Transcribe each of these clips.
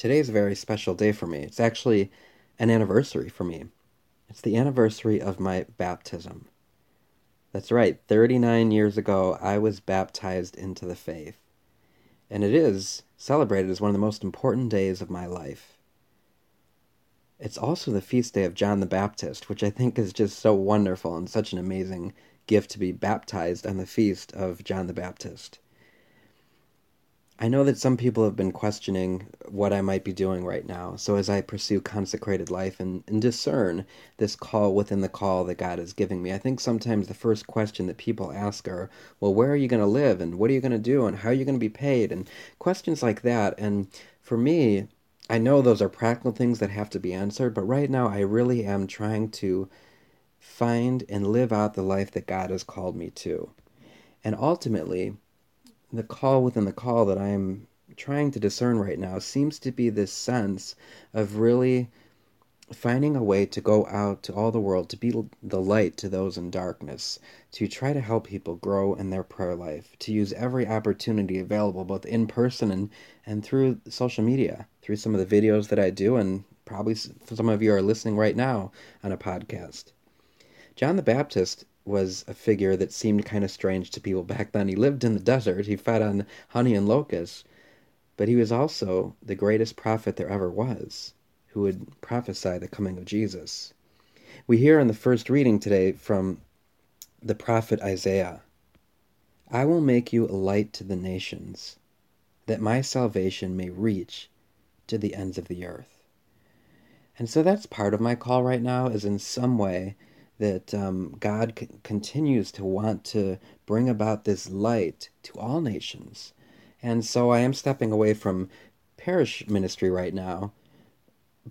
today is a very special day for me. It's actually an anniversary for me. It's the anniversary of my baptism. That's right, 39 years ago, I was baptized into the faith. And it is celebrated as one of the most important days of my life. It's also the feast day of John the Baptist, which I think is just so wonderful and such an amazing gift to be baptized on the feast of John the Baptist. I know that some people have been questioning what I might be doing right now. So, as I pursue consecrated life and, and, discern this call within the call that God is giving me, I think sometimes the first question that people ask are, well, where are you going to live? And what are you going to do? And how are you going to be paid? And questions like that. And for me, I know those are practical things that have to be answered, but right now I really am trying to find and live out the life that God has called me to. And ultimately, the call within the call that I am trying to discern right now seems to be this sense of really finding a way to go out to all the world, to be the light to those in darkness, to try to help people grow in their prayer life, to use every opportunity available, both in person and, and through social media, through some of the videos that I do, and probably some of you are listening right now on a podcast. John the Baptist was a figure that seemed kind of strange to people back then. He lived in the desert, he fed on honey and locusts, but he was also the greatest prophet there ever was who would prophesy the coming of Jesus. We hear in the first reading today from the prophet Isaiah I will make you a light to the nations, that my salvation may reach to the ends of the earth. And so that's part of my call right now, is in some way that um, God c- continues to want to bring about this light to all nations. And so I am stepping away from parish ministry right now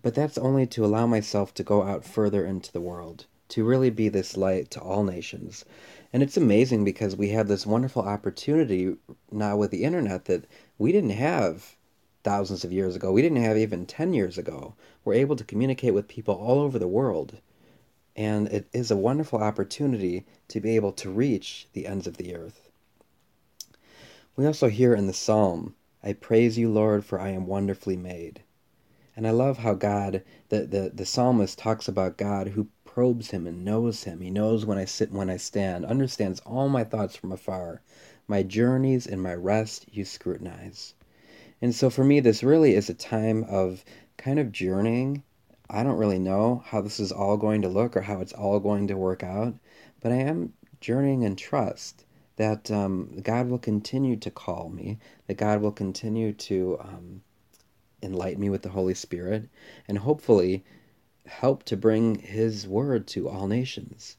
but that's only to allow myself to go out further into the world, to really be this light to all nations. And it's amazing because we have this wonderful opportunity now with the internet that we didn't have thousands of years ago. We didn't have even 10 years ago. We're able to communicate with people all over the world. And it is a wonderful opportunity to be able to reach the ends of the earth. We also hear in the psalm, I praise you, Lord, for I am wonderfully made. And I love how God, the, the, the psalmist talks about God who probes him and knows him. He knows when I sit and when I stand, understands all my thoughts from afar. My journeys and my rest you scrutinize. And so for me, this really is a time of kind of journeying. I don't really know how this is all going to look or how it's all going to work out, but I am journeying in trust that um, God will continue to call me, that God will continue to um, enlighten me with the Holy Spirit, and hopefully help to bring His word to all nations.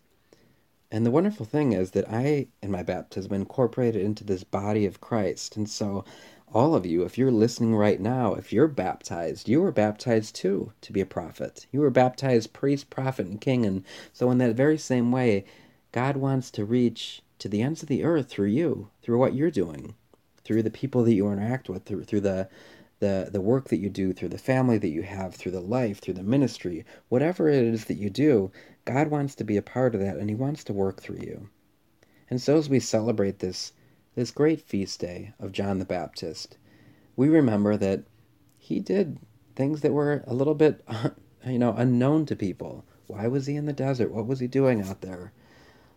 And the wonderful thing is that I, in my baptism, incorporated into this body of Christ. And so, all of you, if you're listening right now, if you're baptized, you were baptized too to be a prophet. You were baptized priest, prophet, and king. And so, in that very same way, God wants to reach to the ends of the earth through you, through what you're doing, through the people that you interact with, through, through the the, the work that you do, through the family that you have, through the life, through the ministry, whatever it is that you do, God wants to be a part of that and He wants to work through you. And so as we celebrate this, this great feast day of John the Baptist, we remember that he did things that were a little bit, you know, unknown to people. Why was he in the desert? What was he doing out there?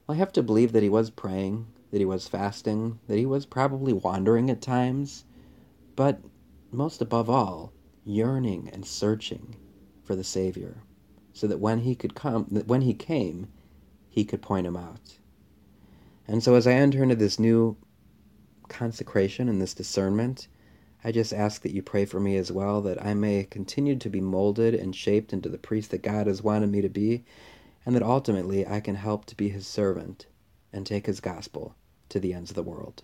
Well, I have to believe that he was praying, that he was fasting, that he was probably wandering at times, but most above all, yearning and searching for the Savior, so that when he could come, that when he came, he could point him out. And so, as I enter into this new consecration and this discernment, I just ask that you pray for me as well, that I may continue to be molded and shaped into the priest that God has wanted me to be, and that ultimately I can help to be his servant and take his gospel to the ends of the world.